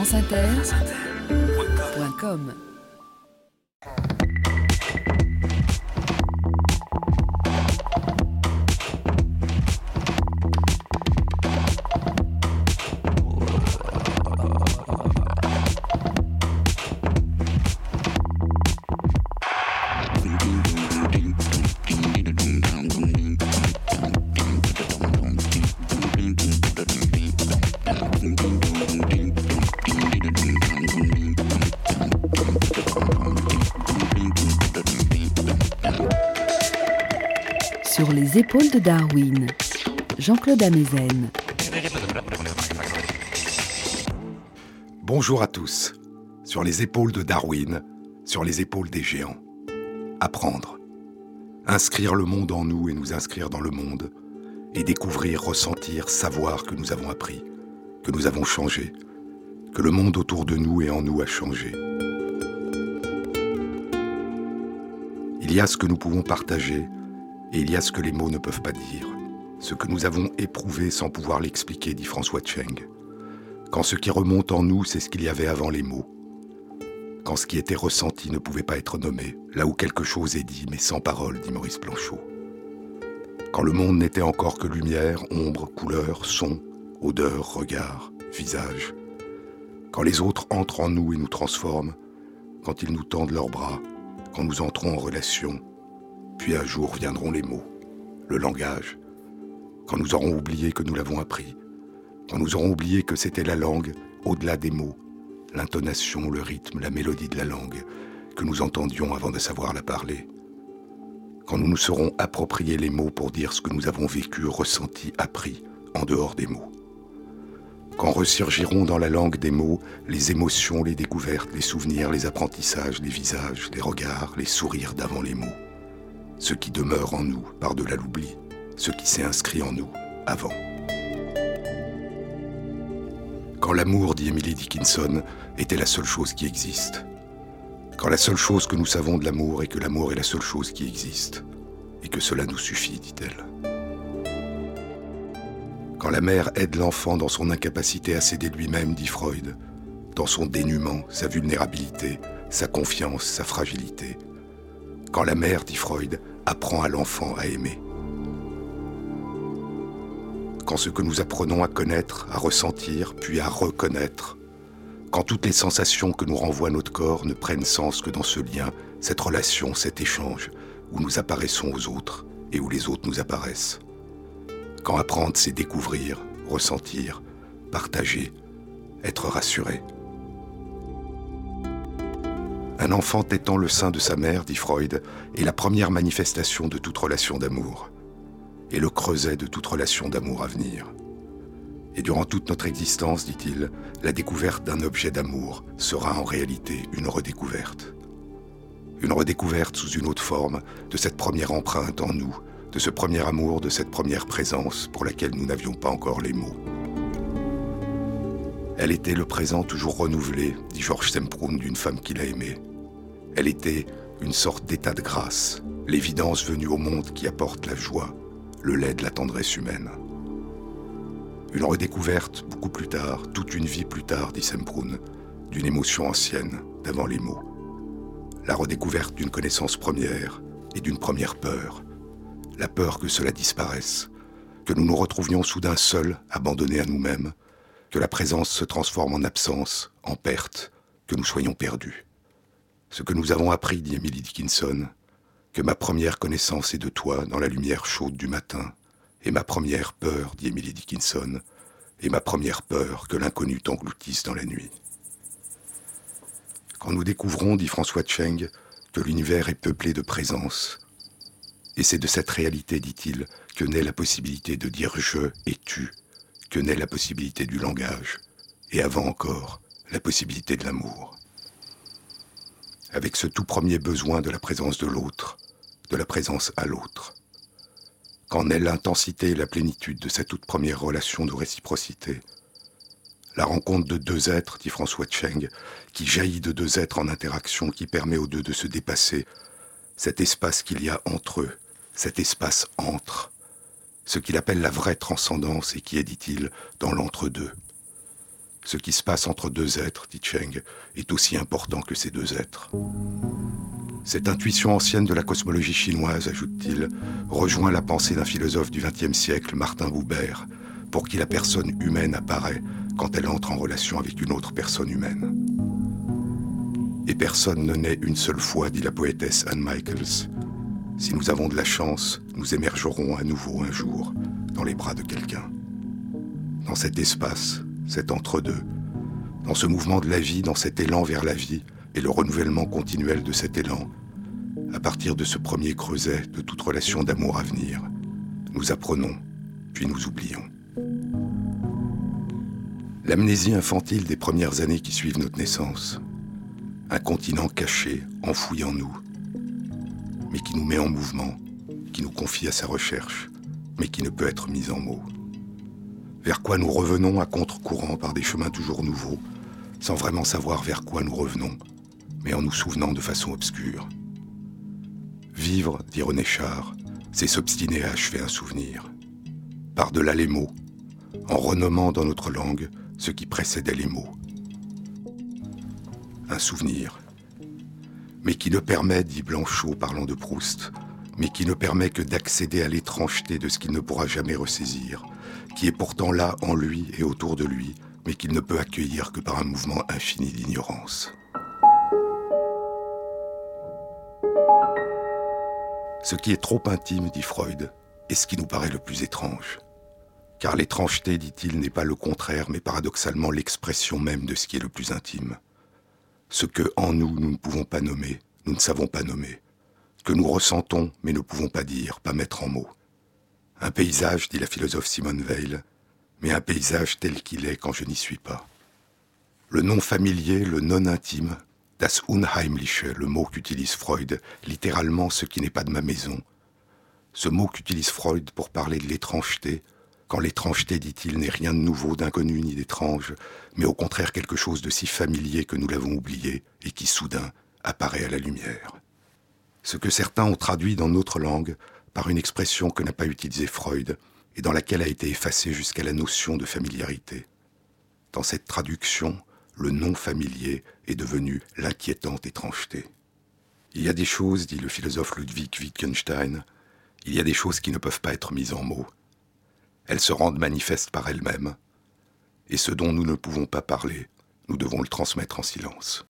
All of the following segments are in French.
franceinter.com Sur les épaules de Darwin, Jean-Claude Amezen. Bonjour à tous. Sur les épaules de Darwin, sur les épaules des géants. Apprendre. Inscrire le monde en nous et nous inscrire dans le monde. Et découvrir, ressentir, savoir que nous avons appris, que nous avons changé, que le monde autour de nous et en nous a changé. Il y a ce que nous pouvons partager et il y a ce que les mots ne peuvent pas dire, ce que nous avons éprouvé sans pouvoir l'expliquer, dit François Cheng. Quand ce qui remonte en nous, c'est ce qu'il y avait avant les mots. Quand ce qui était ressenti ne pouvait pas être nommé, là où quelque chose est dit, mais sans parole, dit Maurice Blanchot. Quand le monde n'était encore que lumière, ombre, couleur, son, odeur, regard, visage. Quand les autres entrent en nous et nous transforment, quand ils nous tendent leurs bras, quand nous entrons en relation, puis un jour viendront les mots, le langage, quand nous aurons oublié que nous l'avons appris, quand nous aurons oublié que c'était la langue au-delà des mots, l'intonation, le rythme, la mélodie de la langue, que nous entendions avant de savoir la parler. Quand nous nous serons appropriés les mots pour dire ce que nous avons vécu, ressenti, appris, en dehors des mots. Quand ressurgiront dans la langue des mots les émotions, les découvertes, les souvenirs, les apprentissages, les visages, les regards, les sourires d'avant les mots ce qui demeure en nous par-delà l'oubli, ce qui s'est inscrit en nous avant. Quand l'amour, dit Emily Dickinson, était la seule chose qui existe. Quand la seule chose que nous savons de l'amour est que l'amour est la seule chose qui existe, et que cela nous suffit, dit-elle. Quand la mère aide l'enfant dans son incapacité à s'aider lui-même, dit Freud, dans son dénuement, sa vulnérabilité, sa confiance, sa fragilité. Quand la mère, dit Freud, apprend à l'enfant à aimer. Quand ce que nous apprenons à connaître, à ressentir, puis à reconnaître, quand toutes les sensations que nous renvoie notre corps ne prennent sens que dans ce lien, cette relation, cet échange, où nous apparaissons aux autres et où les autres nous apparaissent. Quand apprendre, c'est découvrir, ressentir, partager, être rassuré. Un enfant tétant le sein de sa mère, dit Freud, est la première manifestation de toute relation d'amour, et le creuset de toute relation d'amour à venir. Et durant toute notre existence, dit-il, la découverte d'un objet d'amour sera en réalité une redécouverte. Une redécouverte sous une autre forme de cette première empreinte en nous, de ce premier amour, de cette première présence pour laquelle nous n'avions pas encore les mots. Elle était le présent toujours renouvelé, dit Georges Semprún, d'une femme qu'il a aimée. Elle était une sorte d'état de grâce, l'évidence venue au monde qui apporte la joie, le lait de la tendresse humaine. Une redécouverte beaucoup plus tard, toute une vie plus tard, dit Semprún, d'une émotion ancienne, d'avant les mots. La redécouverte d'une connaissance première et d'une première peur. La peur que cela disparaisse, que nous nous retrouvions soudain seuls, abandonnés à nous-mêmes, que la présence se transforme en absence, en perte, que nous soyons perdus. Ce que nous avons appris, dit Emily Dickinson, que ma première connaissance est de toi dans la lumière chaude du matin, et ma première peur, dit Emily Dickinson, et ma première peur que l'inconnu t'engloutisse dans la nuit. Quand nous découvrons, dit François Cheng, que l'univers est peuplé de présence, et c'est de cette réalité, dit-il, que naît la possibilité de dire je et tu, que naît la possibilité du langage, et avant encore, la possibilité de l'amour avec ce tout premier besoin de la présence de l'autre, de la présence à l'autre. Qu'en est l'intensité et la plénitude de cette toute première relation de réciprocité? La rencontre de deux êtres, dit François Cheng, qui jaillit de deux êtres en interaction, qui permet aux deux de se dépasser, cet espace qu'il y a entre eux, cet espace entre, ce qu'il appelle la vraie transcendance et qui est, dit-il, dans l'entre-deux. Ce qui se passe entre deux êtres, dit Cheng, est aussi important que ces deux êtres. Cette intuition ancienne de la cosmologie chinoise, ajoute-t-il, rejoint la pensée d'un philosophe du XXe siècle, Martin Buber, pour qui la personne humaine apparaît quand elle entre en relation avec une autre personne humaine. Et personne ne naît une seule fois, dit la poétesse Anne Michaels. Si nous avons de la chance, nous émergerons à nouveau un jour dans les bras de quelqu'un. Dans cet espace, cet entre-deux, dans ce mouvement de la vie, dans cet élan vers la vie et le renouvellement continuel de cet élan, à partir de ce premier creuset de toute relation d'amour à venir, nous apprenons, puis nous oublions. L'amnésie infantile des premières années qui suivent notre naissance, un continent caché, enfoui en nous, mais qui nous met en mouvement, qui nous confie à sa recherche, mais qui ne peut être mis en mots vers quoi nous revenons à contre-courant par des chemins toujours nouveaux, sans vraiment savoir vers quoi nous revenons, mais en nous souvenant de façon obscure. Vivre, dit René Char, c'est s'obstiner à achever un souvenir. Par-delà les mots, en renommant dans notre langue ce qui précédait les mots. Un souvenir, mais qui ne permet, dit Blanchot parlant de Proust, mais qui ne permet que d'accéder à l'étrangeté de ce qu'il ne pourra jamais ressaisir, qui est pourtant là en lui et autour de lui, mais qu'il ne peut accueillir que par un mouvement infini d'ignorance. Ce qui est trop intime, dit Freud, est ce qui nous paraît le plus étrange. Car l'étrangeté, dit-il, n'est pas le contraire, mais paradoxalement l'expression même de ce qui est le plus intime. Ce que en nous nous ne pouvons pas nommer, nous ne savons pas nommer. Que nous ressentons, mais ne pouvons pas dire, pas mettre en mots. Un paysage, dit la philosophe Simone Weil, mais un paysage tel qu'il est quand je n'y suis pas. Le non familier, le non intime, das Unheimliche, le mot qu'utilise Freud, littéralement ce qui n'est pas de ma maison. Ce mot qu'utilise Freud pour parler de l'étrangeté, quand l'étrangeté, dit-il, n'est rien de nouveau, d'inconnu ni d'étrange, mais au contraire quelque chose de si familier que nous l'avons oublié et qui soudain apparaît à la lumière. Ce que certains ont traduit dans notre langue par une expression que n'a pas utilisée Freud et dans laquelle a été effacée jusqu'à la notion de familiarité. Dans cette traduction, le non familier est devenu l'inquiétante étrangeté. Il y a des choses, dit le philosophe Ludwig Wittgenstein, il y a des choses qui ne peuvent pas être mises en mots. Elles se rendent manifestes par elles-mêmes, et ce dont nous ne pouvons pas parler, nous devons le transmettre en silence.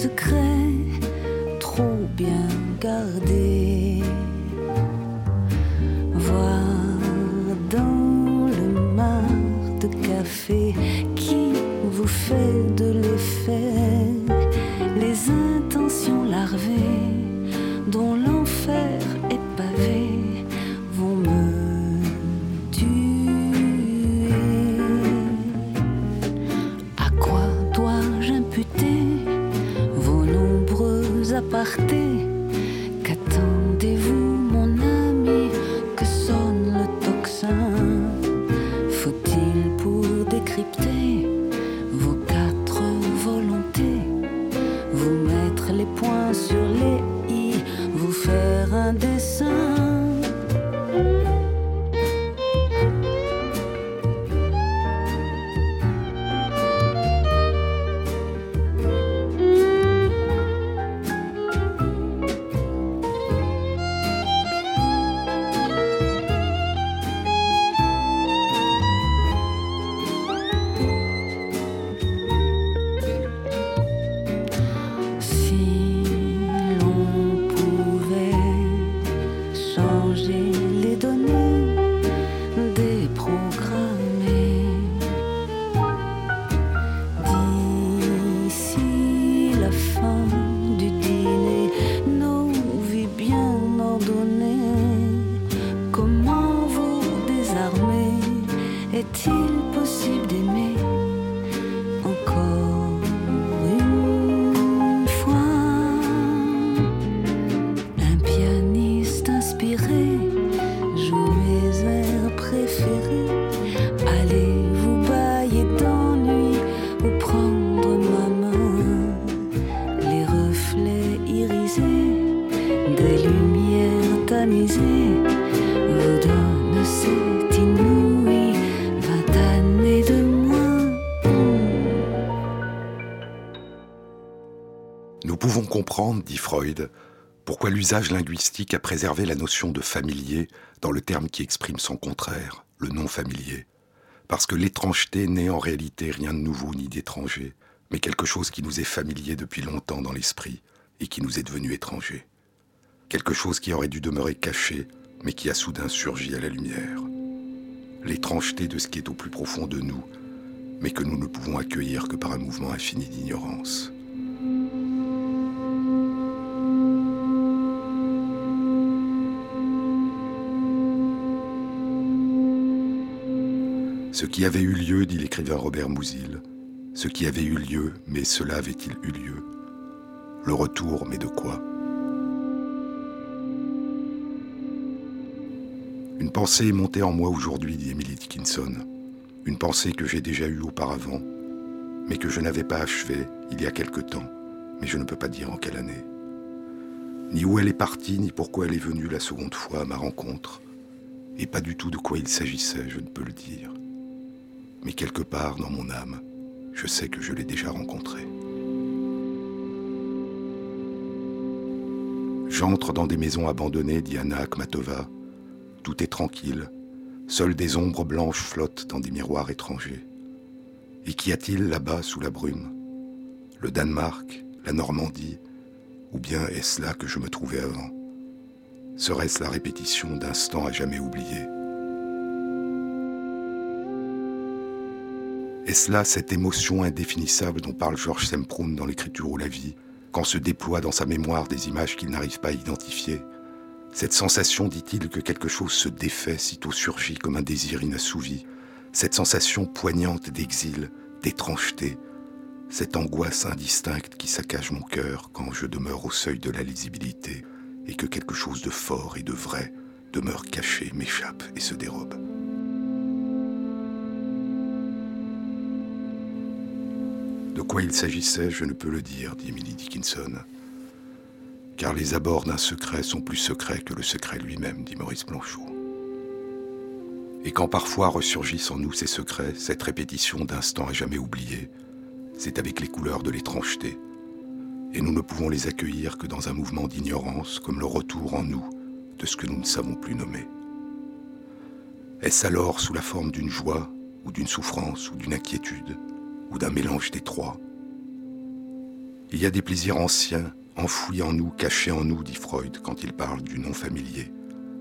secret. Est-il possible d'aimer dit l'usage linguistique a préservé la notion de familier dans le terme qui exprime son contraire, le non familier. Parce que l'étrangeté n'est en réalité rien de nouveau ni d'étranger, mais quelque chose qui nous est familier depuis longtemps dans l'esprit et qui nous est devenu étranger. Quelque chose qui aurait dû demeurer caché, mais qui a soudain surgi à la lumière. L'étrangeté de ce qui est au plus profond de nous, mais que nous ne pouvons accueillir que par un mouvement infini d'ignorance. Ce qui avait eu lieu, dit l'écrivain Robert Mouzil, ce qui avait eu lieu, mais cela avait-il eu lieu? Le retour, mais de quoi? Une pensée est montée en moi aujourd'hui, dit Emily Dickinson. Une pensée que j'ai déjà eue auparavant, mais que je n'avais pas achevée il y a quelque temps, mais je ne peux pas dire en quelle année. Ni où elle est partie, ni pourquoi elle est venue la seconde fois à ma rencontre, et pas du tout de quoi il s'agissait, je ne peux le dire mais quelque part dans mon âme, je sais que je l'ai déjà rencontré. J'entre dans des maisons abandonnées, dit Anna Akhmatova. Tout est tranquille. Seules des ombres blanches flottent dans des miroirs étrangers. Et qu'y a-t-il là-bas sous la brume? Le Danemark La Normandie? Ou bien est-ce là que je me trouvais avant? Serait-ce la répétition d'instants à jamais oubliés? Est-ce là cette émotion indéfinissable dont parle Georges Semprún dans l'écriture ou la vie, quand se déploient dans sa mémoire des images qu'il n'arrive pas à identifier. Cette sensation, dit-il, que quelque chose se défait sitôt surgit comme un désir inassouvi, cette sensation poignante d'exil, d'étrangeté, cette angoisse indistincte qui saccage mon cœur quand je demeure au seuil de la lisibilité et que quelque chose de fort et de vrai demeure caché, m'échappe et se dérobe. De quoi il s'agissait, je ne peux le dire, dit Emily Dickinson. Car les abords d'un secret sont plus secrets que le secret lui-même, dit Maurice Blanchot. Et quand parfois ressurgissent en nous ces secrets, cette répétition d'instants à jamais oubliés, c'est avec les couleurs de l'étrangeté. Et nous ne pouvons les accueillir que dans un mouvement d'ignorance, comme le retour en nous de ce que nous ne savons plus nommer. Est-ce alors sous la forme d'une joie, ou d'une souffrance, ou d'une inquiétude? Ou d'un mélange des trois. Il y a des plaisirs anciens, enfouis en nous, cachés en nous, dit Freud quand il parle du non familier,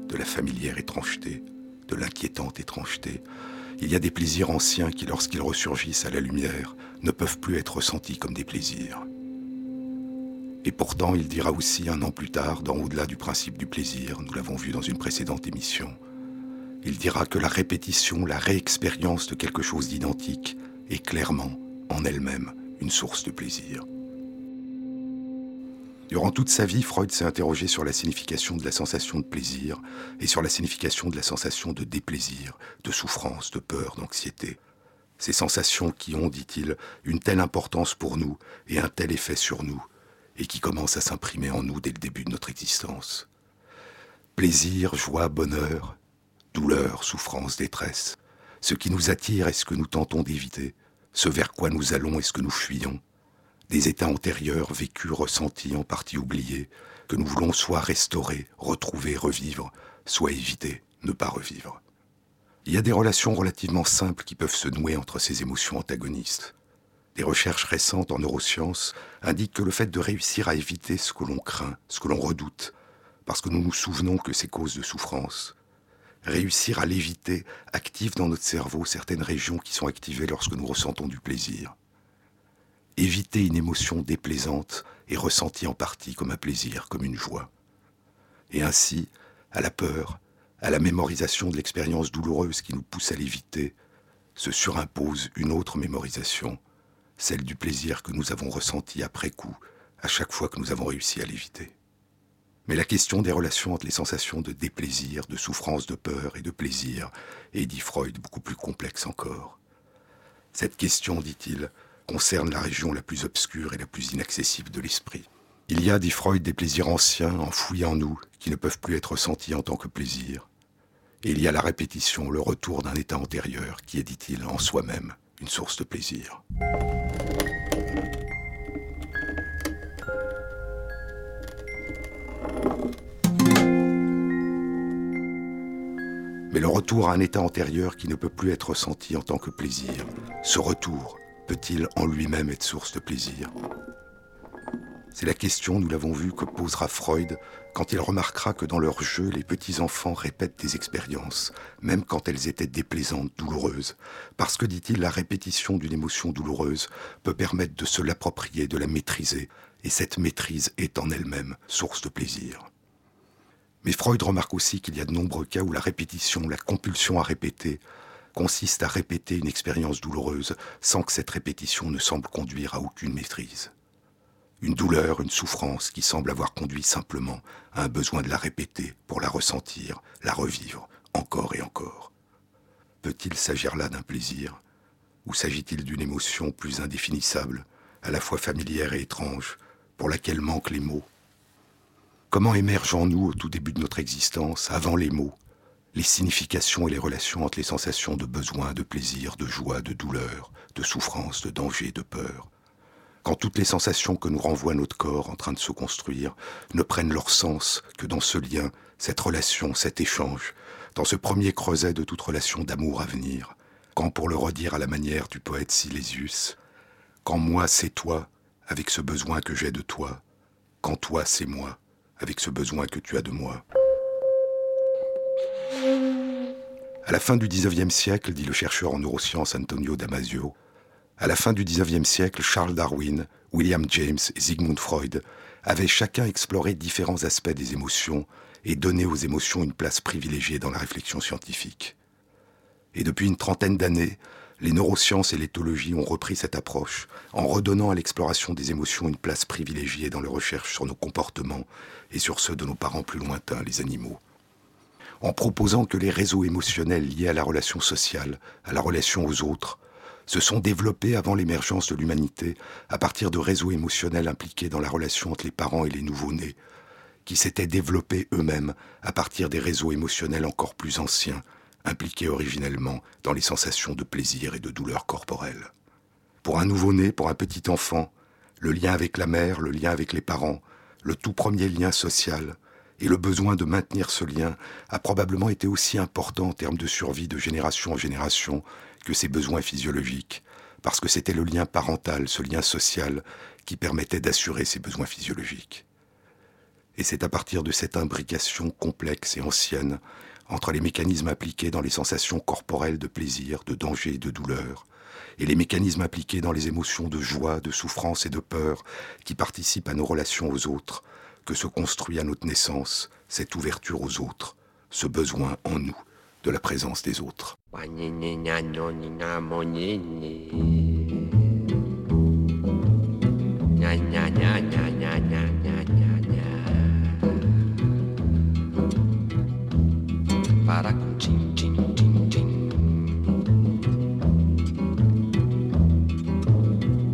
de la familière étrangeté, de l'inquiétante étrangeté. Il y a des plaisirs anciens qui, lorsqu'ils ressurgissent à la lumière, ne peuvent plus être ressentis comme des plaisirs. Et pourtant, il dira aussi un an plus tard, dans Au-delà du principe du plaisir, nous l'avons vu dans une précédente émission, il dira que la répétition, la réexpérience de quelque chose d'identique est clairement, en elle-même, une source de plaisir. Durant toute sa vie, Freud s'est interrogé sur la signification de la sensation de plaisir et sur la signification de la sensation de déplaisir, de souffrance, de peur, d'anxiété. Ces sensations qui ont, dit-il, une telle importance pour nous et un tel effet sur nous, et qui commencent à s'imprimer en nous dès le début de notre existence. Plaisir, joie, bonheur, douleur, souffrance, détresse. Ce qui nous attire est ce que nous tentons d'éviter, ce vers quoi nous allons et ce que nous fuyons, des états antérieurs vécus, ressentis, en partie oubliés, que nous voulons soit restaurer, retrouver, revivre, soit éviter, ne pas revivre. Il y a des relations relativement simples qui peuvent se nouer entre ces émotions antagonistes. Des recherches récentes en neurosciences indiquent que le fait de réussir à éviter ce que l'on craint, ce que l'on redoute, parce que nous nous souvenons que c'est cause de souffrance, réussir à l'éviter active dans notre cerveau certaines régions qui sont activées lorsque nous ressentons du plaisir. Éviter une émotion déplaisante est ressentie en partie comme un plaisir, comme une joie. Et ainsi, à la peur, à la mémorisation de l'expérience douloureuse qui nous pousse à l'éviter, se surimpose une autre mémorisation, celle du plaisir que nous avons ressenti après coup, à chaque fois que nous avons réussi à l'éviter. Mais la question des relations entre les sensations de déplaisir, de souffrance, de peur et de plaisir est, dit Freud, beaucoup plus complexe encore. Cette question, dit-il, concerne la région la plus obscure et la plus inaccessible de l'esprit. Il y a, dit Freud, des plaisirs anciens, enfouis en nous, qui ne peuvent plus être sentis en tant que plaisir. Et il y a la répétition, le retour d'un état antérieur, qui est, dit-il, en soi-même une source de plaisir. Mais le retour à un état antérieur qui ne peut plus être ressenti en tant que plaisir, ce retour peut-il en lui-même être source de plaisir? C'est la question, nous l'avons vu, que posera Freud quand il remarquera que dans leur jeu, les petits-enfants répètent des expériences, même quand elles étaient déplaisantes, douloureuses, parce que, dit-il, la répétition d'une émotion douloureuse peut permettre de se l'approprier, de la maîtriser, et cette maîtrise est en elle-même source de plaisir. Mais Freud remarque aussi qu'il y a de nombreux cas où la répétition, la compulsion à répéter, consiste à répéter une expérience douloureuse sans que cette répétition ne semble conduire à aucune maîtrise. Une douleur, une souffrance qui semble avoir conduit simplement à un besoin de la répéter pour la ressentir, la revivre, encore et encore. Peut-il s'agir là d'un plaisir Ou s'agit-il d'une émotion plus indéfinissable, à la fois familière et étrange, pour laquelle manquent les mots Comment émergent en nous, au tout début de notre existence, avant les mots, les significations et les relations entre les sensations de besoin, de plaisir, de joie, de douleur, de souffrance, de danger, de peur? Quand toutes les sensations que nous renvoie notre corps en train de se construire ne prennent leur sens que dans ce lien, cette relation, cet échange, dans ce premier creuset de toute relation d'amour à venir, quand pour le redire à la manière du poète Silésius, quand moi c'est toi, avec ce besoin que j'ai de toi, quand toi c'est moi, avec ce besoin que tu as de moi. À la fin du XIXe siècle, dit le chercheur en neurosciences Antonio Damasio, à la fin du XIXe siècle, Charles Darwin, William James et Sigmund Freud avaient chacun exploré différents aspects des émotions et donné aux émotions une place privilégiée dans la réflexion scientifique. Et depuis une trentaine d'années, les neurosciences et l'éthologie ont repris cette approche en redonnant à l'exploration des émotions une place privilégiée dans les recherches sur nos comportements et sur ceux de nos parents plus lointains, les animaux. En proposant que les réseaux émotionnels liés à la relation sociale, à la relation aux autres, se sont développés avant l'émergence de l'humanité à partir de réseaux émotionnels impliqués dans la relation entre les parents et les nouveau-nés, qui s'étaient développés eux-mêmes à partir des réseaux émotionnels encore plus anciens, impliqués originellement dans les sensations de plaisir et de douleur corporelle. Pour un nouveau-né, pour un petit enfant, le lien avec la mère, le lien avec les parents, le tout premier lien social, et le besoin de maintenir ce lien a probablement été aussi important en termes de survie de génération en génération que ses besoins physiologiques, parce que c'était le lien parental, ce lien social, qui permettait d'assurer ses besoins physiologiques. Et c'est à partir de cette imbrication complexe et ancienne entre les mécanismes appliqués dans les sensations corporelles de plaisir, de danger et de douleur, et les mécanismes appliqués dans les émotions de joie, de souffrance et de peur qui participent à nos relations aux autres, que se construit à notre naissance cette ouverture aux autres, ce besoin en nous de la présence des autres. Para com tim.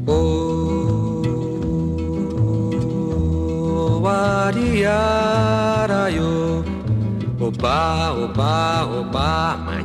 Oh, oba, oba, oba, manhã,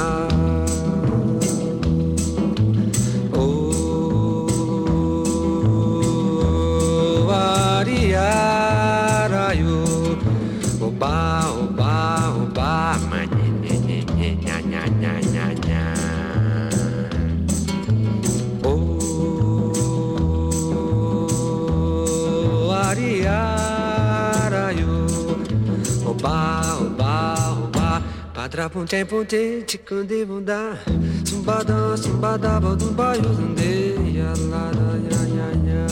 now. Atrapum-tchém, pum-tchém, ticandibundá Sumbadã, sumbadá, bodumbá, yuzandê Yalara, ya, ya, ya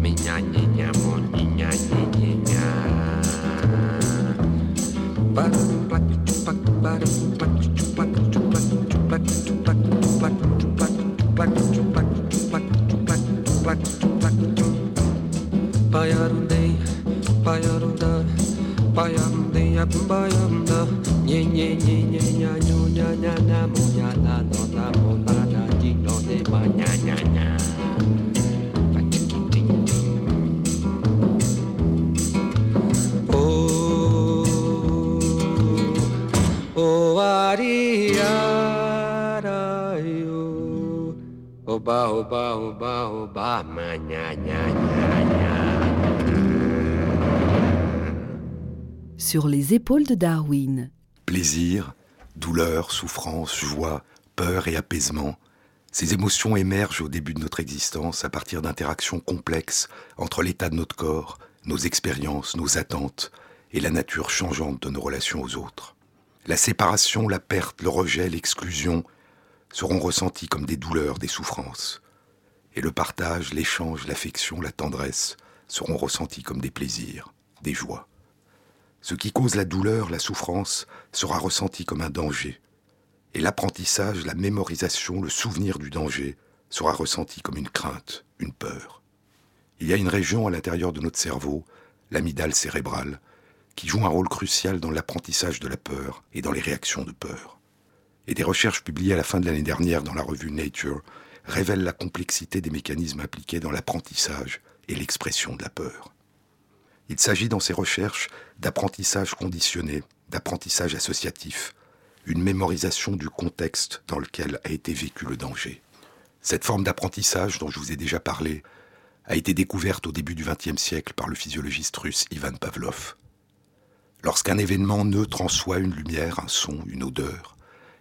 Minha, Barulho, moninha, nhinha Barum, plac, chupac, barum, plac, chupac, chupac, chupac, chupac, chupac, chupac, chupac, chupac, chupac, chupac, chupac, chupac, chupac Paiarundei, paiarundá Paiarundei, apumbaiarundá Oba, oba, oba, oba, manha, nya, nya, nya. Sur les épaules de Darwin, Plaisir, douleur, souffrance, joie, peur et apaisement, ces émotions émergent au début de notre existence à partir d'interactions complexes entre l'état de notre corps, nos expériences, nos attentes et la nature changeante de nos relations aux autres. La séparation, la perte, le rejet, l'exclusion seront ressentis comme des douleurs, des souffrances. Et le partage, l'échange, l'affection, la tendresse seront ressentis comme des plaisirs, des joies. Ce qui cause la douleur, la souffrance, sera ressenti comme un danger. Et l'apprentissage, la mémorisation, le souvenir du danger sera ressenti comme une crainte, une peur. Il y a une région à l'intérieur de notre cerveau, l'amygdale cérébrale, qui joue un rôle crucial dans l'apprentissage de la peur et dans les réactions de peur. Et des recherches publiées à la fin de l'année dernière dans la revue Nature révèlent la complexité des mécanismes impliqués dans l'apprentissage et l'expression de la peur. Il s'agit dans ces recherches d'apprentissage conditionné, d'apprentissage associatif, une mémorisation du contexte dans lequel a été vécu le danger. Cette forme d'apprentissage dont je vous ai déjà parlé a été découverte au début du XXe siècle par le physiologiste russe Ivan Pavlov. Lorsqu'un événement neutre en soi, une lumière, un son, une odeur,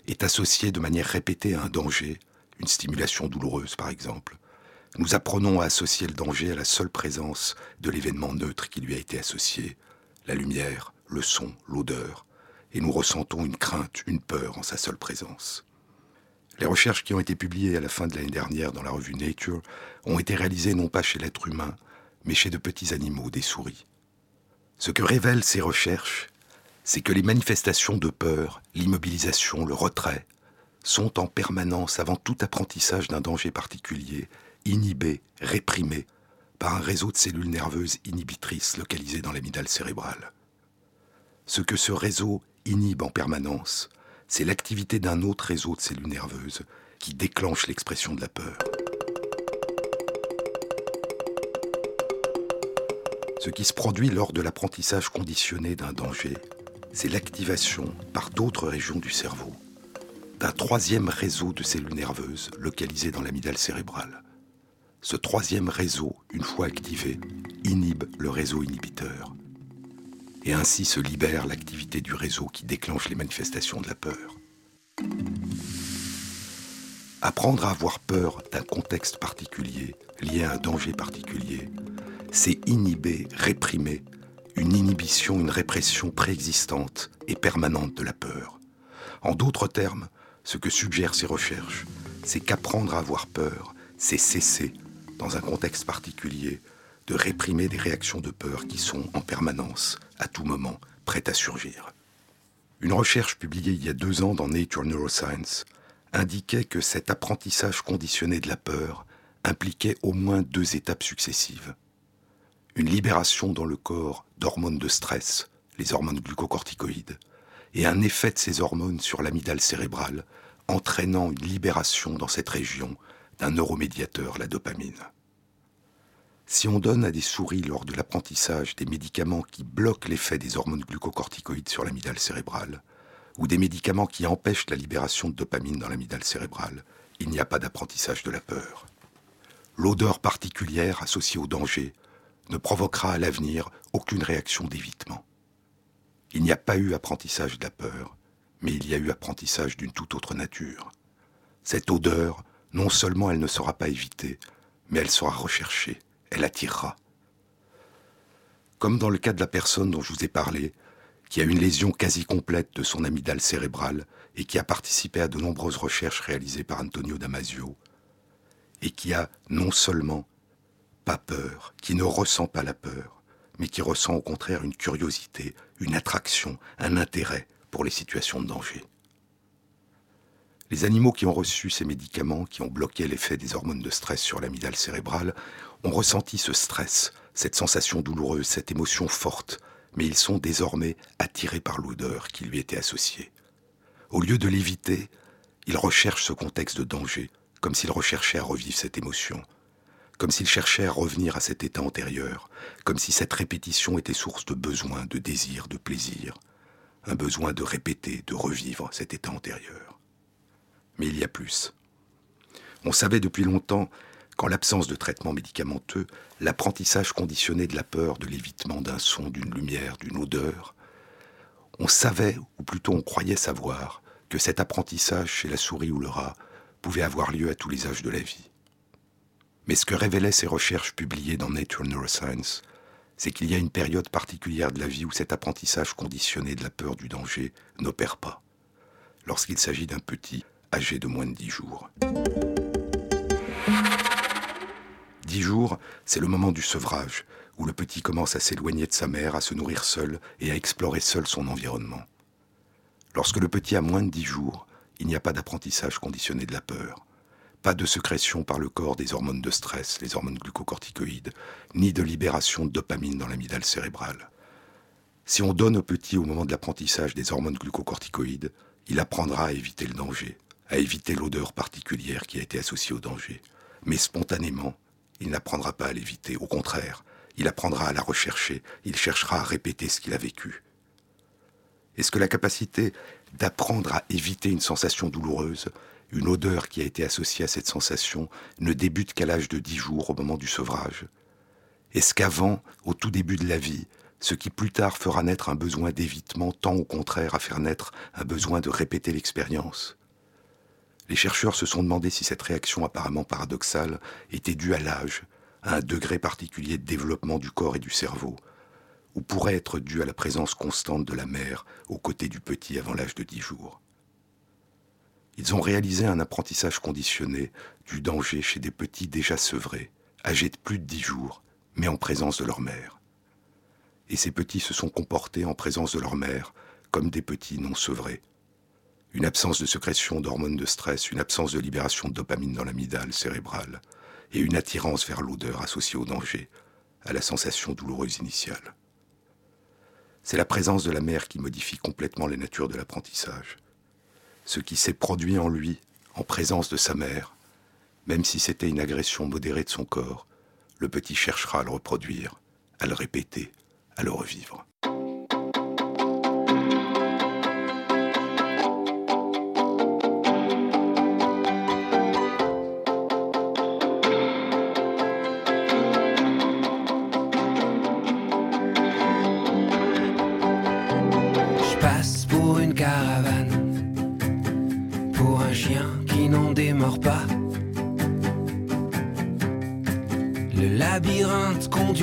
est associé de manière répétée à un danger, une stimulation douloureuse par exemple, nous apprenons à associer le danger à la seule présence de l'événement neutre qui lui a été associé, la lumière, le son, l'odeur, et nous ressentons une crainte, une peur en sa seule présence. Les recherches qui ont été publiées à la fin de l'année dernière dans la revue Nature ont été réalisées non pas chez l'être humain, mais chez de petits animaux, des souris. Ce que révèlent ces recherches, c'est que les manifestations de peur, l'immobilisation, le retrait, sont en permanence, avant tout apprentissage d'un danger particulier, inhibés, réprimés par un réseau de cellules nerveuses inhibitrices localisées dans l'amygdale cérébrale. Ce que ce réseau inhibe en permanence, c'est l'activité d'un autre réseau de cellules nerveuses qui déclenche l'expression de la peur. Ce qui se produit lors de l'apprentissage conditionné d'un danger, c'est l'activation par d'autres régions du cerveau d'un troisième réseau de cellules nerveuses localisées dans l'amygdale cérébrale. Ce troisième réseau, une fois activé, inhibe le réseau inhibiteur. Et ainsi se libère l'activité du réseau qui déclenche les manifestations de la peur. Apprendre à avoir peur d'un contexte particulier, lié à un danger particulier, c'est inhiber, réprimer une inhibition, une répression préexistante et permanente de la peur. En d'autres termes, ce que suggèrent ces recherches, c'est qu'apprendre à avoir peur, c'est cesser, dans un contexte particulier, de réprimer des réactions de peur qui sont en permanence, à tout moment, prêtes à surgir. Une recherche publiée il y a deux ans dans Nature Neuroscience indiquait que cet apprentissage conditionné de la peur impliquait au moins deux étapes successives. Une libération dans le corps d'hormones de stress, les hormones glucocorticoïdes, et un effet de ces hormones sur l'amygdale cérébrale, entraînant une libération dans cette région d'un neuromédiateur, la dopamine. Si on donne à des souris lors de l'apprentissage des médicaments qui bloquent l'effet des hormones glucocorticoïdes sur l'amygdale cérébrale, ou des médicaments qui empêchent la libération de dopamine dans l'amygdale cérébrale, il n'y a pas d'apprentissage de la peur. L'odeur particulière associée au danger ne provoquera à l'avenir aucune réaction d'évitement. Il n'y a pas eu apprentissage de la peur, mais il y a eu apprentissage d'une toute autre nature. Cette odeur, non seulement elle ne sera pas évitée, mais elle sera recherchée, elle attirera. Comme dans le cas de la personne dont je vous ai parlé, qui a une lésion quasi complète de son amygdale cérébrale et qui a participé à de nombreuses recherches réalisées par Antonio Damasio, et qui a non seulement pas peur, qui ne ressent pas la peur, mais qui ressent au contraire une curiosité, une attraction, un intérêt pour les situations de danger. Les animaux qui ont reçu ces médicaments, qui ont bloqué l'effet des hormones de stress sur l'amygdale cérébrale, ont ressenti ce stress, cette sensation douloureuse, cette émotion forte, mais ils sont désormais attirés par l'odeur qui lui était associée. Au lieu de l'éviter, ils recherchent ce contexte de danger, comme s'ils recherchaient à revivre cette émotion, comme s'ils cherchaient à revenir à cet état antérieur, comme si cette répétition était source de besoin, de désir, de plaisir, un besoin de répéter, de revivre cet état antérieur. Mais il y a plus. On savait depuis longtemps qu'en l'absence de traitement médicamenteux, l'apprentissage conditionné de la peur, de l'évitement d'un son, d'une lumière, d'une odeur, on savait, ou plutôt on croyait savoir, que cet apprentissage chez la souris ou le rat pouvait avoir lieu à tous les âges de la vie. Mais ce que révélaient ces recherches publiées dans Nature Neuroscience, c'est qu'il y a une période particulière de la vie où cet apprentissage conditionné de la peur du danger n'opère pas, lorsqu'il s'agit d'un petit âgé de moins de dix jours. Dix jours, c'est le moment du sevrage, où le petit commence à s'éloigner de sa mère, à se nourrir seul et à explorer seul son environnement. Lorsque le petit a moins de dix jours, il n'y a pas d'apprentissage conditionné de la peur, pas de sécrétion par le corps des hormones de stress, les hormones glucocorticoïdes, ni de libération de dopamine dans l'amygdale cérébrale. Si on donne au petit au moment de l'apprentissage des hormones glucocorticoïdes, il apprendra à éviter le danger, à éviter l'odeur particulière qui a été associée au danger. Mais spontanément, il n'apprendra pas à l'éviter. Au contraire, il apprendra à la rechercher, il cherchera à répéter ce qu'il a vécu. Est-ce que la capacité d'apprendre à éviter une sensation douloureuse, une odeur qui a été associée à cette sensation, ne débute qu'à l'âge de dix jours au moment du sevrage Est-ce qu'avant, au tout début de la vie, ce qui plus tard fera naître un besoin d'évitement tend au contraire à faire naître un besoin de répéter l'expérience? Les chercheurs se sont demandé si cette réaction apparemment paradoxale était due à l'âge, à un degré particulier de développement du corps et du cerveau, ou pourrait être due à la présence constante de la mère aux côtés du petit avant l'âge de dix jours. Ils ont réalisé un apprentissage conditionné du danger chez des petits déjà sevrés, âgés de plus de dix jours, mais en présence de leur mère. Et ces petits se sont comportés en présence de leur mère comme des petits non sevrés. Une absence de sécrétion d'hormones de stress, une absence de libération de dopamine dans l'amygdale cérébrale, et une attirance vers l'odeur associée au danger, à la sensation douloureuse initiale. C'est la présence de la mère qui modifie complètement la nature de l'apprentissage. Ce qui s'est produit en lui, en présence de sa mère, même si c'était une agression modérée de son corps, le petit cherchera à le reproduire, à le répéter, à le revivre.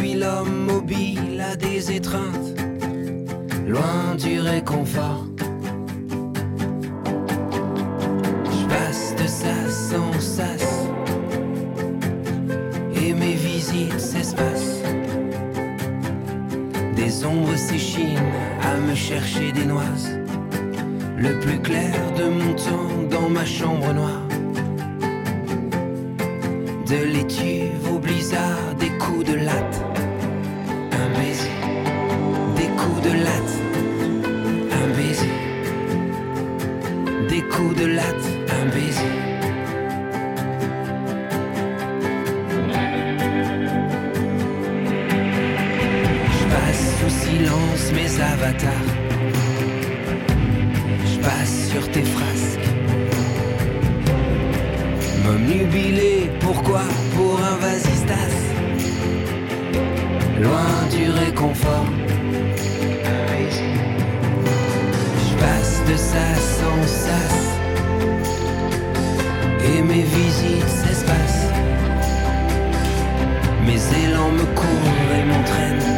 L'homme mobile à des étreintes, loin du réconfort. Je passe de sas en sas, et mes visites s'espacent. Des ombres s'échinent à me chercher des noises. Le plus clair de mon temps dans ma chambre noire. Je passe sur tes frasques. M'omnubiler, pourquoi? Pour un vasistas. Loin du réconfort. Je passe de sas en sas. Et mes visites s'espacent. Mes élans me courent et m'entraînent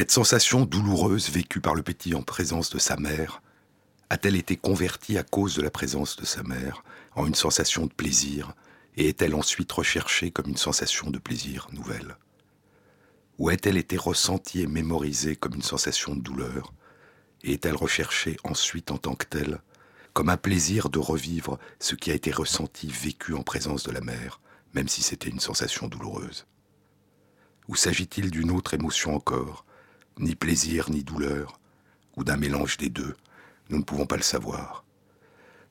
Cette sensation douloureuse vécue par le petit en présence de sa mère a-t-elle été convertie à cause de la présence de sa mère en une sensation de plaisir et est-elle ensuite recherchée comme une sensation de plaisir nouvelle? Ou a-t-elle été ressentie et mémorisée comme une sensation de douleur et est-elle recherchée ensuite en tant que telle comme un plaisir de revivre ce qui a été ressenti, vécu en présence de la mère, même si c'était une sensation douloureuse? Ou s'agit-il d'une autre émotion encore ni plaisir ni douleur, ou d'un mélange des deux, nous ne pouvons pas le savoir.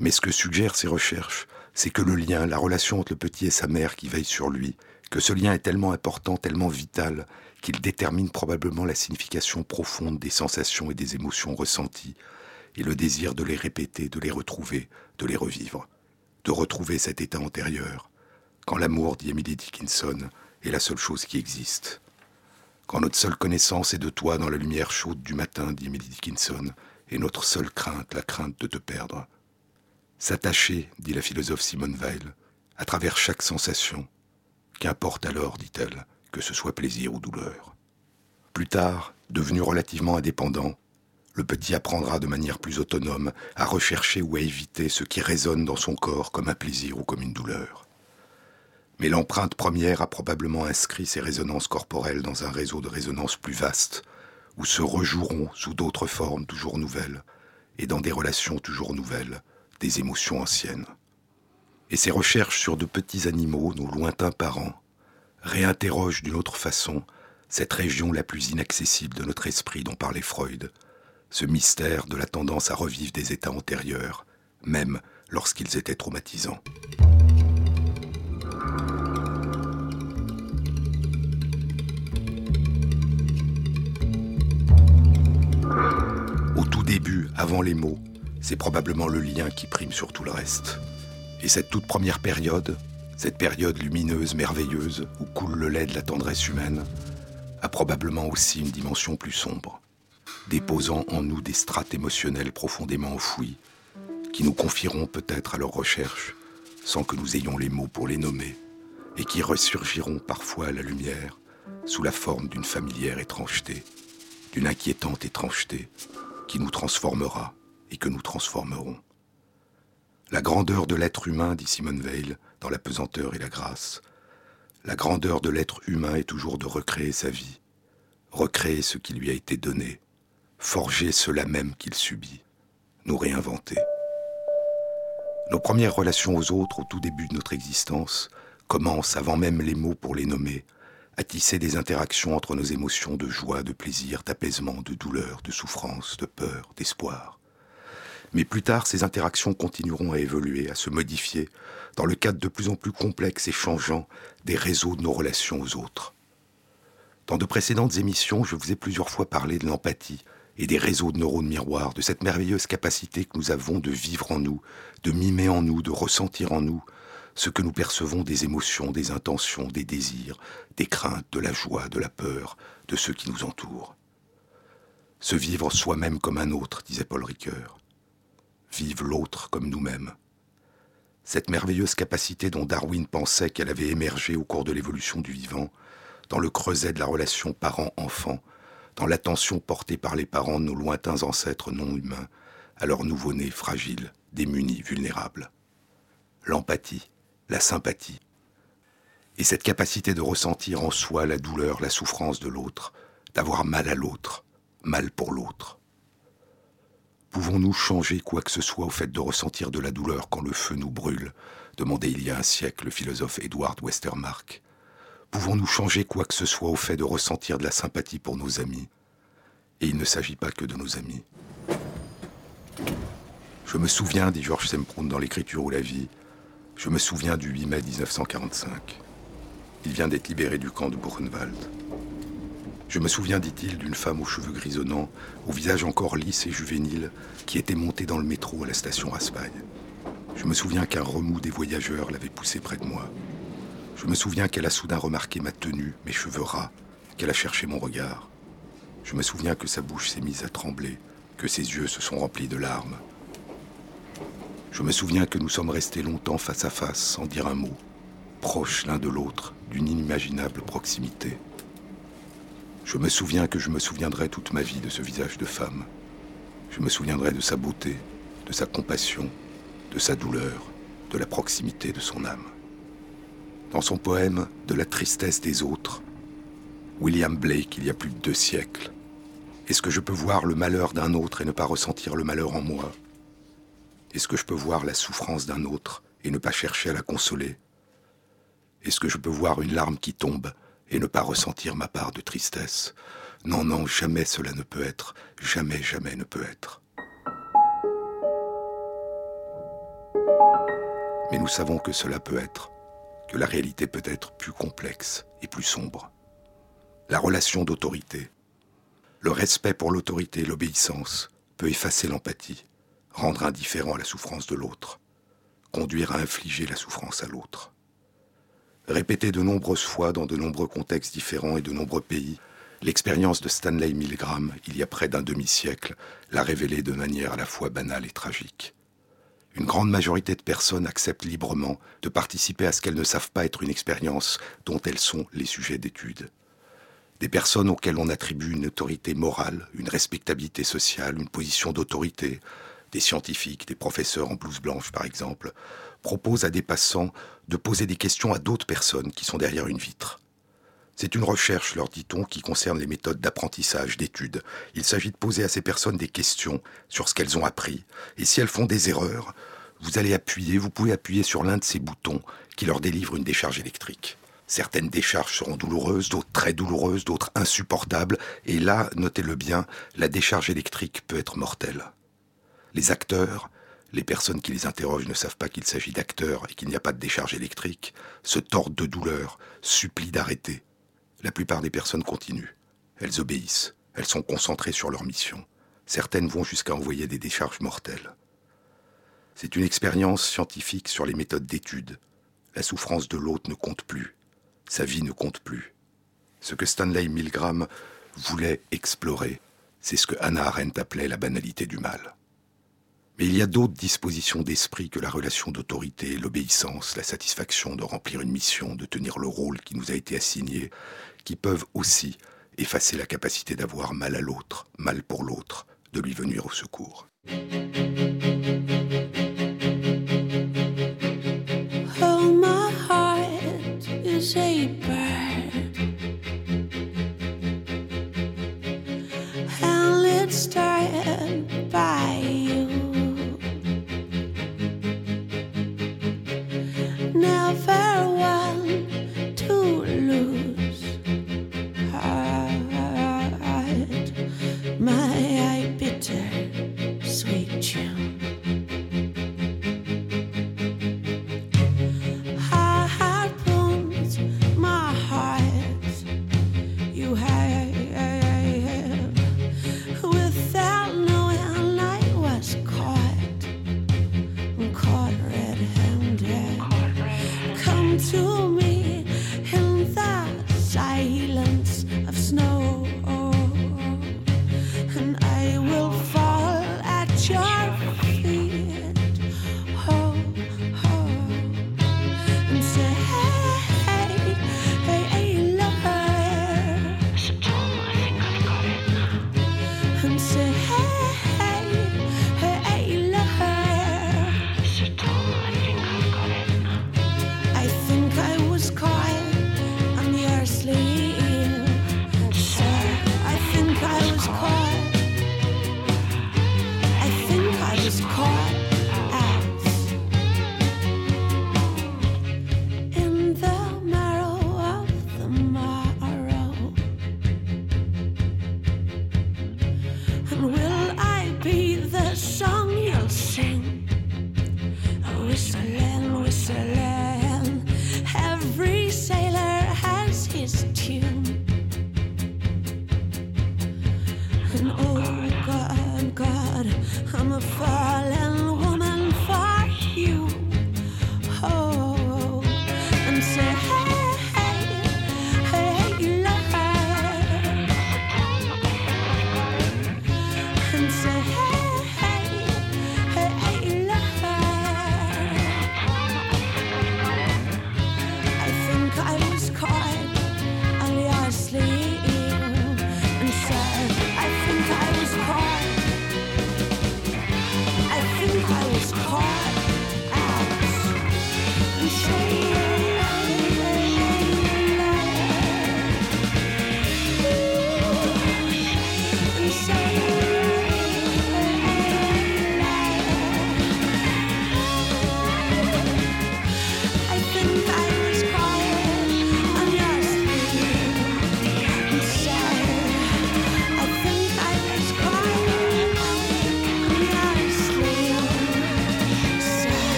Mais ce que suggèrent ces recherches, c'est que le lien, la relation entre le petit et sa mère qui veille sur lui, que ce lien est tellement important, tellement vital, qu'il détermine probablement la signification profonde des sensations et des émotions ressenties, et le désir de les répéter, de les retrouver, de les revivre, de retrouver cet état antérieur, quand l'amour, dit Emily Dickinson, est la seule chose qui existe. Quand notre seule connaissance est de toi dans la lumière chaude du matin, dit Emily Dickinson, et notre seule crainte, la crainte de te perdre. S'attacher, dit la philosophe Simone Weil, à travers chaque sensation. Qu'importe alors, dit-elle, que ce soit plaisir ou douleur. Plus tard, devenu relativement indépendant, le petit apprendra de manière plus autonome à rechercher ou à éviter ce qui résonne dans son corps comme un plaisir ou comme une douleur. Mais l'empreinte première a probablement inscrit ces résonances corporelles dans un réseau de résonances plus vaste, où se rejoueront sous d'autres formes toujours nouvelles, et dans des relations toujours nouvelles, des émotions anciennes. Et ces recherches sur de petits animaux, nos lointains parents, réinterrogent d'une autre façon cette région la plus inaccessible de notre esprit dont parlait Freud, ce mystère de la tendance à revivre des états antérieurs, même lorsqu'ils étaient traumatisants. Début, avant les mots, c'est probablement le lien qui prime sur tout le reste. Et cette toute première période, cette période lumineuse, merveilleuse, où coule le lait de la tendresse humaine, a probablement aussi une dimension plus sombre, déposant en nous des strates émotionnelles profondément enfouies, qui nous confieront peut-être à leur recherche, sans que nous ayons les mots pour les nommer, et qui ressurgiront parfois à la lumière sous la forme d'une familière étrangeté, d'une inquiétante étrangeté, qui nous transformera et que nous transformerons. La grandeur de l'être humain, dit Simone Veil, dans La pesanteur et la grâce, la grandeur de l'être humain est toujours de recréer sa vie, recréer ce qui lui a été donné, forger cela même qu'il subit, nous réinventer. Nos premières relations aux autres au tout début de notre existence commencent, avant même les mots pour les nommer, à tisser des interactions entre nos émotions de joie, de plaisir, d'apaisement, de douleur, de souffrance, de peur, d'espoir. Mais plus tard, ces interactions continueront à évoluer, à se modifier, dans le cadre de plus en plus complexe et changeant des réseaux de nos relations aux autres. Dans de précédentes émissions, je vous ai plusieurs fois parlé de l'empathie et des réseaux de neurones miroirs, de cette merveilleuse capacité que nous avons de vivre en nous, de mimer en nous, de ressentir en nous ce que nous percevons des émotions, des intentions, des désirs, des craintes, de la joie, de la peur, de ceux qui nous entourent. Se vivre soi-même comme un autre, disait Paul Ricoeur vive l'autre comme nous-mêmes. Cette merveilleuse capacité dont Darwin pensait qu'elle avait émergé au cours de l'évolution du vivant, dans le creuset de la relation parent-enfant, dans l'attention portée par les parents de nos lointains ancêtres non humains, à leur nouveau-né fragile, démunis, vulnérables. L'empathie, la sympathie, et cette capacité de ressentir en soi la douleur, la souffrance de l'autre, d'avoir mal à l'autre, mal pour l'autre. Pouvons-nous changer quoi que ce soit au fait de ressentir de la douleur quand le feu nous brûle? demandait il y a un siècle le philosophe Edward Westermarck. Pouvons-nous changer quoi que ce soit au fait de ressentir de la sympathie pour nos amis? Et il ne s'agit pas que de nos amis. Je me souviens, dit Georges Semprún dans L'écriture ou la vie, je me souviens du 8 mai 1945. Il vient d'être libéré du camp de Buchenwald. Je me souviens, dit-il, d'une femme aux cheveux grisonnants, au visage encore lisse et juvénile, qui était montée dans le métro à la station Raspail. Je me souviens qu'un remous des voyageurs l'avait poussée près de moi. Je me souviens qu'elle a soudain remarqué ma tenue, mes cheveux ras, qu'elle a cherché mon regard. Je me souviens que sa bouche s'est mise à trembler, que ses yeux se sont remplis de larmes. Je me souviens que nous sommes restés longtemps face à face sans dire un mot, proches l'un de l'autre, d'une inimaginable proximité. Je me souviens que je me souviendrai toute ma vie de ce visage de femme. Je me souviendrai de sa beauté, de sa compassion, de sa douleur, de la proximité de son âme. Dans son poème De la tristesse des autres, William Blake, il y a plus de deux siècles, est-ce que je peux voir le malheur d'un autre et ne pas ressentir le malheur en moi? Est-ce que je peux voir la souffrance d'un autre et ne pas chercher à la consoler? Est-ce que je peux voir une larme qui tombe et ne pas ressentir ma part de tristesse? Non, non, jamais cela ne peut être, jamais, jamais ne peut être. Mais nous savons que cela peut être, que la réalité peut être plus complexe et plus sombre. La relation d'autorité, le respect pour l'autorité et l'obéissance peut effacer l'empathie, rendre indifférent à la souffrance de l'autre, conduire à infliger la souffrance à l'autre. Répétée de nombreuses fois dans de nombreux contextes différents et de nombreux pays, l'expérience de Stanley Milgram, il y a près d'un demi-siècle, l'a révélée de manière à la fois banale et tragique. Une grande majorité de personnes acceptent librement de participer à ce qu'elles ne savent pas être une expérience dont elles sont les sujets d'étude. Des personnes auxquelles on attribue une autorité morale, une respectabilité sociale, une position d'autorité, des scientifiques, des professeurs en blouse blanche par exemple, proposent à des passants de poser des questions à d'autres personnes qui sont derrière une vitre. C'est une recherche, leur dit-on, qui concerne les méthodes d'apprentissage, d'étude. Il s'agit de poser à ces personnes des questions sur ce qu'elles ont appris. Et si elles font des erreurs, vous allez appuyer, vous pouvez appuyer sur l'un de ces boutons qui leur délivre une décharge électrique. Certaines décharges seront douloureuses, d'autres très douloureuses, d'autres insupportables. Et là, notez-le bien, la décharge électrique peut être mortelle. Les acteurs, les personnes qui les interrogent ne savent pas qu'il s'agit d'acteurs et qu'il n'y a pas de décharge électrique, se tordent de douleur, supplient d'arrêter. La plupart des personnes continuent. Elles obéissent. Elles sont concentrées sur leur mission. Certaines vont jusqu'à envoyer des décharges mortelles. C'est une expérience scientifique sur les méthodes d'étude. La souffrance de l'autre ne compte plus. Sa vie ne compte plus. Ce que Stanley Milgram voulait explorer, c'est ce que Hannah Arendt appelait la banalité du mal. Mais il y a d'autres dispositions d'esprit que la relation d'autorité, l'obéissance, la satisfaction de remplir une mission, de tenir le rôle qui nous a été assigné, qui peuvent aussi effacer la capacité d'avoir mal à l'autre, mal pour l'autre, de lui venir au secours.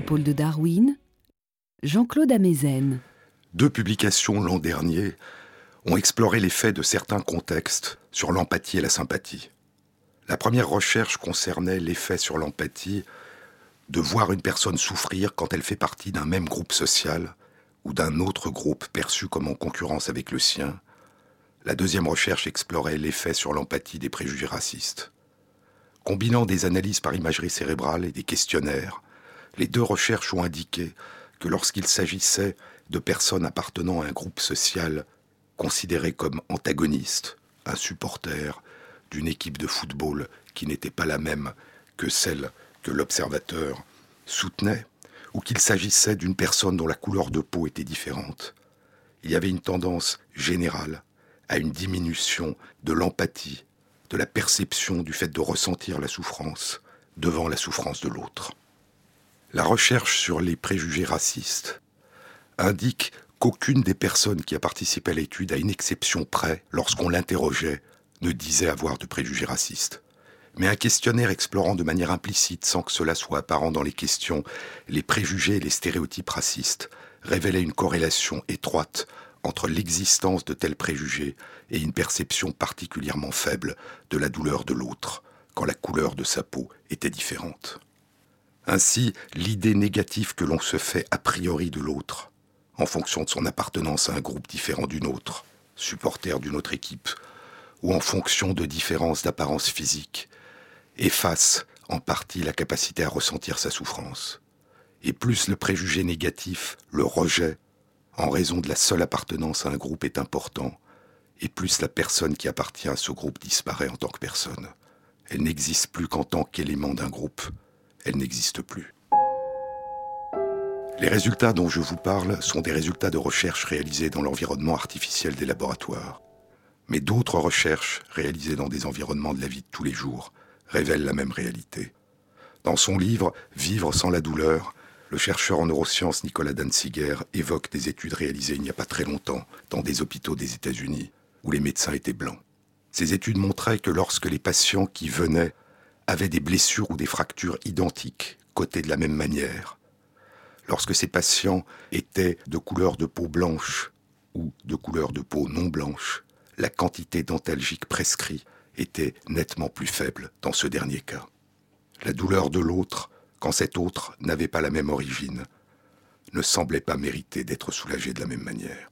De Darwin, Jean-Claude Amezen. Deux publications l'an dernier ont exploré l'effet de certains contextes sur l'empathie et la sympathie. La première recherche concernait l'effet sur l'empathie de voir une personne souffrir quand elle fait partie d'un même groupe social ou d'un autre groupe perçu comme en concurrence avec le sien. La deuxième recherche explorait l'effet sur l'empathie des préjugés racistes. Combinant des analyses par imagerie cérébrale et des questionnaires, les deux recherches ont indiqué que lorsqu'il s'agissait de personnes appartenant à un groupe social considéré comme antagoniste, un supporter d'une équipe de football qui n'était pas la même que celle que l'observateur soutenait, ou qu'il s'agissait d'une personne dont la couleur de peau était différente. Il y avait une tendance générale à une diminution de l'empathie, de la perception du fait de ressentir la souffrance devant la souffrance de l'autre. La recherche sur les préjugés racistes indique qu'aucune des personnes qui a participé à l'étude, à une exception près, lorsqu'on l'interrogeait, ne disait avoir de préjugés racistes. Mais un questionnaire explorant de manière implicite, sans que cela soit apparent dans les questions, les préjugés et les stéréotypes racistes, révélait une corrélation étroite entre l'existence de tels préjugés et une perception particulièrement faible de la douleur de l'autre, quand la couleur de sa peau était différente. Ainsi, l'idée négative que l'on se fait a priori de l'autre, en fonction de son appartenance à un groupe différent d'une autre, supporter d'une autre équipe, ou en fonction de différences d'apparence physique, efface en partie la capacité à ressentir sa souffrance. Et plus le préjugé négatif, le rejet, en raison de la seule appartenance à un groupe est important, et plus la personne qui appartient à ce groupe disparaît en tant que personne. Elle n'existe plus qu'en tant qu'élément d'un groupe. Elle n'existe plus. Les résultats dont je vous parle sont des résultats de recherches réalisées dans l'environnement artificiel des laboratoires. Mais d'autres recherches réalisées dans des environnements de la vie de tous les jours révèlent la même réalité. Dans son livre Vivre sans la douleur, le chercheur en neurosciences Nicolas Danziger évoque des études réalisées il n'y a pas très longtemps dans des hôpitaux des États-Unis où les médecins étaient blancs. Ces études montraient que lorsque les patients qui venaient avaient des blessures ou des fractures identiques, cotées de la même manière, lorsque ces patients étaient de couleur de peau blanche ou de couleur de peau non blanche, la quantité dentalgique prescrite était nettement plus faible dans ce dernier cas. La douleur de l'autre, quand cet autre n'avait pas la même origine, ne semblait pas mériter d'être soulagée de la même manière.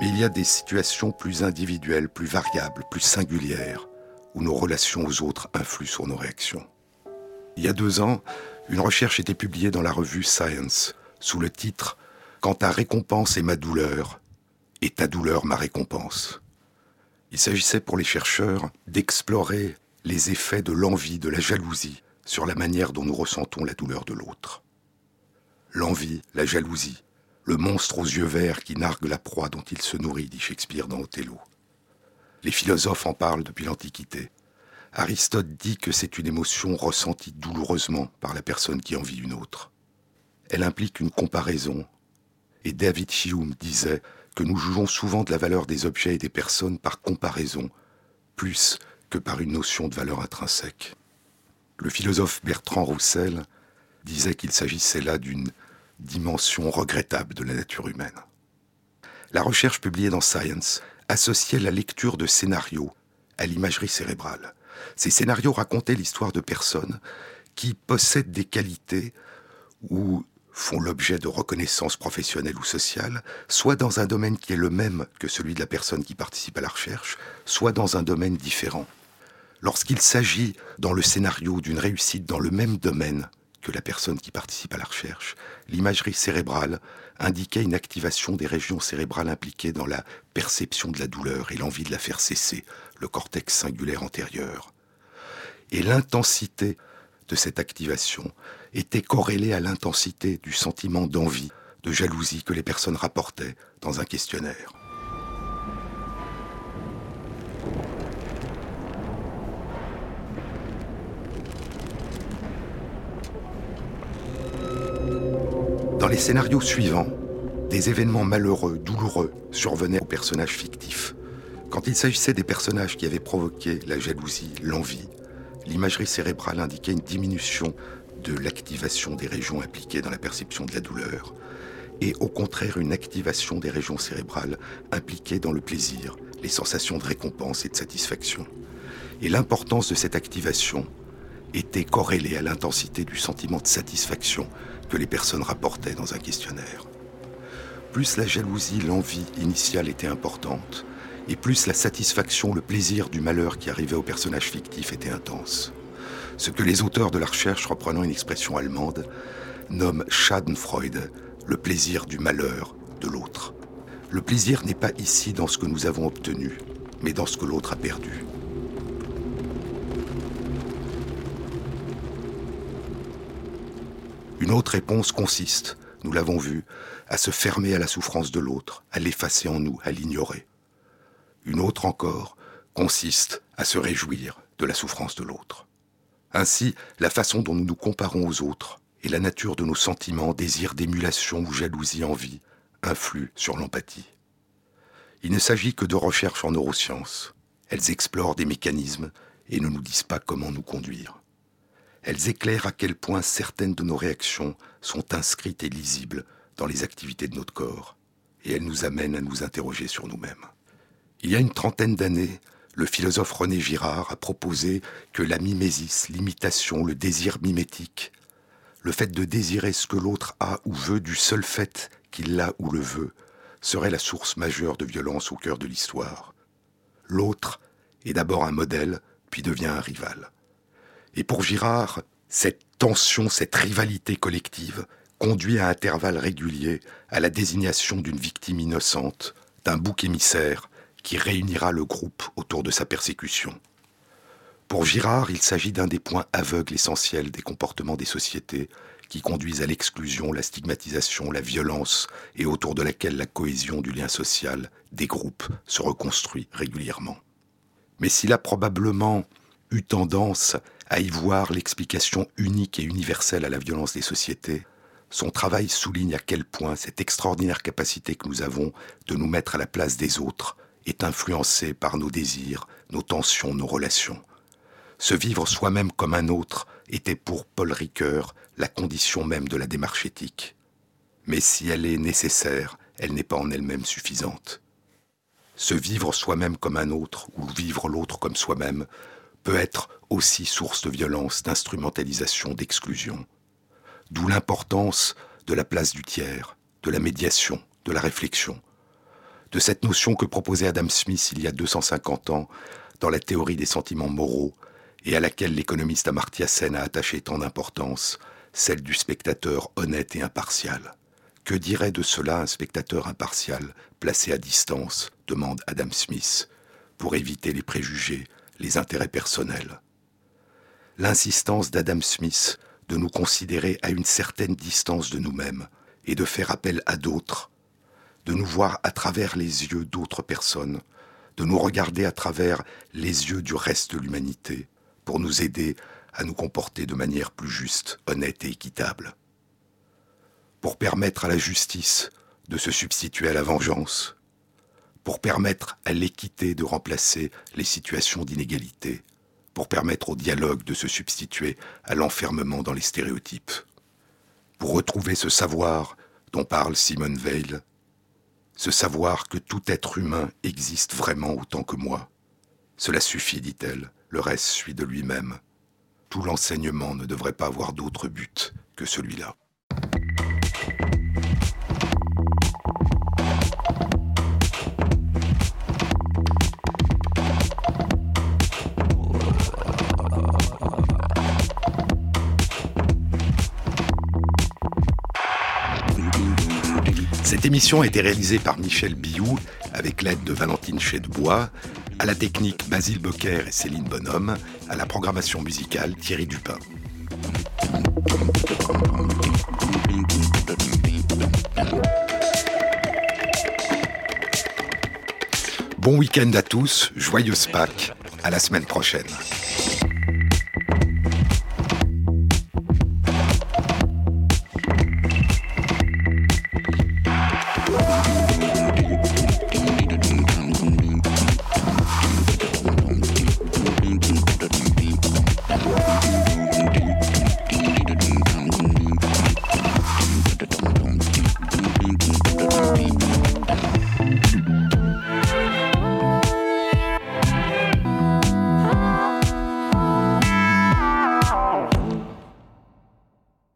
Mais il y a des situations plus individuelles, plus variables, plus singulières, où nos relations aux autres influent sur nos réactions. Il y a deux ans, une recherche était publiée dans la revue Science sous le titre Quand ta récompense est ma douleur et ta douleur ma récompense. Il s'agissait pour les chercheurs d'explorer les effets de l'envie, de la jalousie sur la manière dont nous ressentons la douleur de l'autre. L'envie, la jalousie, le monstre aux yeux verts qui nargue la proie dont il se nourrit, dit Shakespeare dans Othello. Les philosophes en parlent depuis l'Antiquité. Aristote dit que c'est une émotion ressentie douloureusement par la personne qui envie une autre. Elle implique une comparaison, et David Hume disait que nous jugeons souvent de la valeur des objets et des personnes par comparaison, plus que par une notion de valeur intrinsèque. Le philosophe Bertrand Roussel disait qu'il s'agissait là d'une dimension regrettable de la nature humaine. La recherche publiée dans Science associait la lecture de scénarios à l'imagerie cérébrale. Ces scénarios racontaient l'histoire de personnes qui possèdent des qualités ou font l'objet de reconnaissance professionnelle ou sociale, soit dans un domaine qui est le même que celui de la personne qui participe à la recherche, soit dans un domaine différent. Lorsqu'il s'agit dans le scénario d'une réussite dans le même domaine que la personne qui participe à la recherche, l'imagerie cérébrale indiquait une activation des régions cérébrales impliquées dans la perception de la douleur et l'envie de la faire cesser, le cortex singulaire antérieur. Et l'intensité de cette activation était corrélée à l'intensité du sentiment d'envie, de jalousie que les personnes rapportaient dans un questionnaire. Dans les scénarios suivants, des événements malheureux, douloureux survenaient aux personnages fictifs. Quand il s'agissait des personnages qui avaient provoqué la jalousie, l'envie, l'imagerie cérébrale indiquait une diminution de l'activation des régions impliquées dans la perception de la douleur, et au contraire une activation des régions cérébrales impliquées dans le plaisir, les sensations de récompense et de satisfaction. Et l'importance de cette activation était corrélée à l'intensité du sentiment de satisfaction que les personnes rapportaient dans un questionnaire. Plus la jalousie, l'envie initiale était importante, et plus la satisfaction, le plaisir du malheur qui arrivait au personnage fictif était intense. Ce que les auteurs de la recherche, reprenant une expression allemande, nomment Schadenfreude, le plaisir du malheur de l'autre. Le plaisir n'est pas ici dans ce que nous avons obtenu, mais dans ce que l'autre a perdu. Une autre réponse consiste, nous l'avons vu, à se fermer à la souffrance de l'autre, à l'effacer en nous, à l'ignorer. Une autre encore consiste à se réjouir de la souffrance de l'autre. Ainsi, la façon dont nous nous comparons aux autres et la nature de nos sentiments, désirs d'émulation ou jalousie envie influent sur l'empathie. Il ne s'agit que de recherches en neurosciences. Elles explorent des mécanismes et ne nous disent pas comment nous conduire. Elles éclairent à quel point certaines de nos réactions sont inscrites et lisibles dans les activités de notre corps, et elles nous amènent à nous interroger sur nous-mêmes. Il y a une trentaine d'années, le philosophe René Girard a proposé que la mimésis, l'imitation, le désir mimétique, le fait de désirer ce que l'autre a ou veut du seul fait qu'il l'a ou le veut, serait la source majeure de violence au cœur de l'histoire. L'autre est d'abord un modèle, puis devient un rival. Et pour Girard, cette tension, cette rivalité collective conduit à intervalles réguliers à la désignation d'une victime innocente, d'un bouc émissaire qui réunira le groupe autour de sa persécution. Pour Girard, il s'agit d'un des points aveugles essentiels des comportements des sociétés qui conduisent à l'exclusion, la stigmatisation, la violence et autour de laquelle la cohésion du lien social des groupes se reconstruit régulièrement. Mais s'il a probablement eu tendance à y voir l'explication unique et universelle à la violence des sociétés, son travail souligne à quel point cette extraordinaire capacité que nous avons de nous mettre à la place des autres est influencée par nos désirs, nos tensions, nos relations. Se vivre soi-même comme un autre était pour Paul Ricoeur la condition même de la démarche éthique. Mais si elle est nécessaire, elle n'est pas en elle-même suffisante. Se vivre soi-même comme un autre, ou vivre l'autre comme soi-même, peut être aussi source de violence, d'instrumentalisation, d'exclusion. D'où l'importance de la place du tiers, de la médiation, de la réflexion, de cette notion que proposait Adam Smith il y a 250 ans dans la théorie des sentiments moraux et à laquelle l'économiste Amartya Sen a attaché tant d'importance, celle du spectateur honnête et impartial. Que dirait de cela un spectateur impartial, placé à distance? demande Adam Smith, pour éviter les préjugés, les intérêts personnels. L'insistance d'Adam Smith de nous considérer à une certaine distance de nous-mêmes et de faire appel à d'autres, de nous voir à travers les yeux d'autres personnes, de nous regarder à travers les yeux du reste de l'humanité, pour nous aider à nous comporter de manière plus juste, honnête et équitable. Pour permettre à la justice de se substituer à la vengeance, pour permettre à l'équité de remplacer les situations d'inégalité, pour permettre au dialogue de se substituer à l'enfermement dans les stéréotypes, pour retrouver ce savoir dont parle Simone Veil, ce savoir que tout être humain existe vraiment autant que moi. Cela suffit, dit-elle, le reste suit de lui-même. Tout l'enseignement ne devrait pas avoir d'autre but que celui-là. Émission a été réalisée par Michel Biou avec l'aide de Valentine Chedebois, à la technique Basile Bocquer et Céline Bonhomme, à la programmation musicale Thierry Dupin. Bon week-end à tous, joyeuse Pâques, à la semaine prochaine.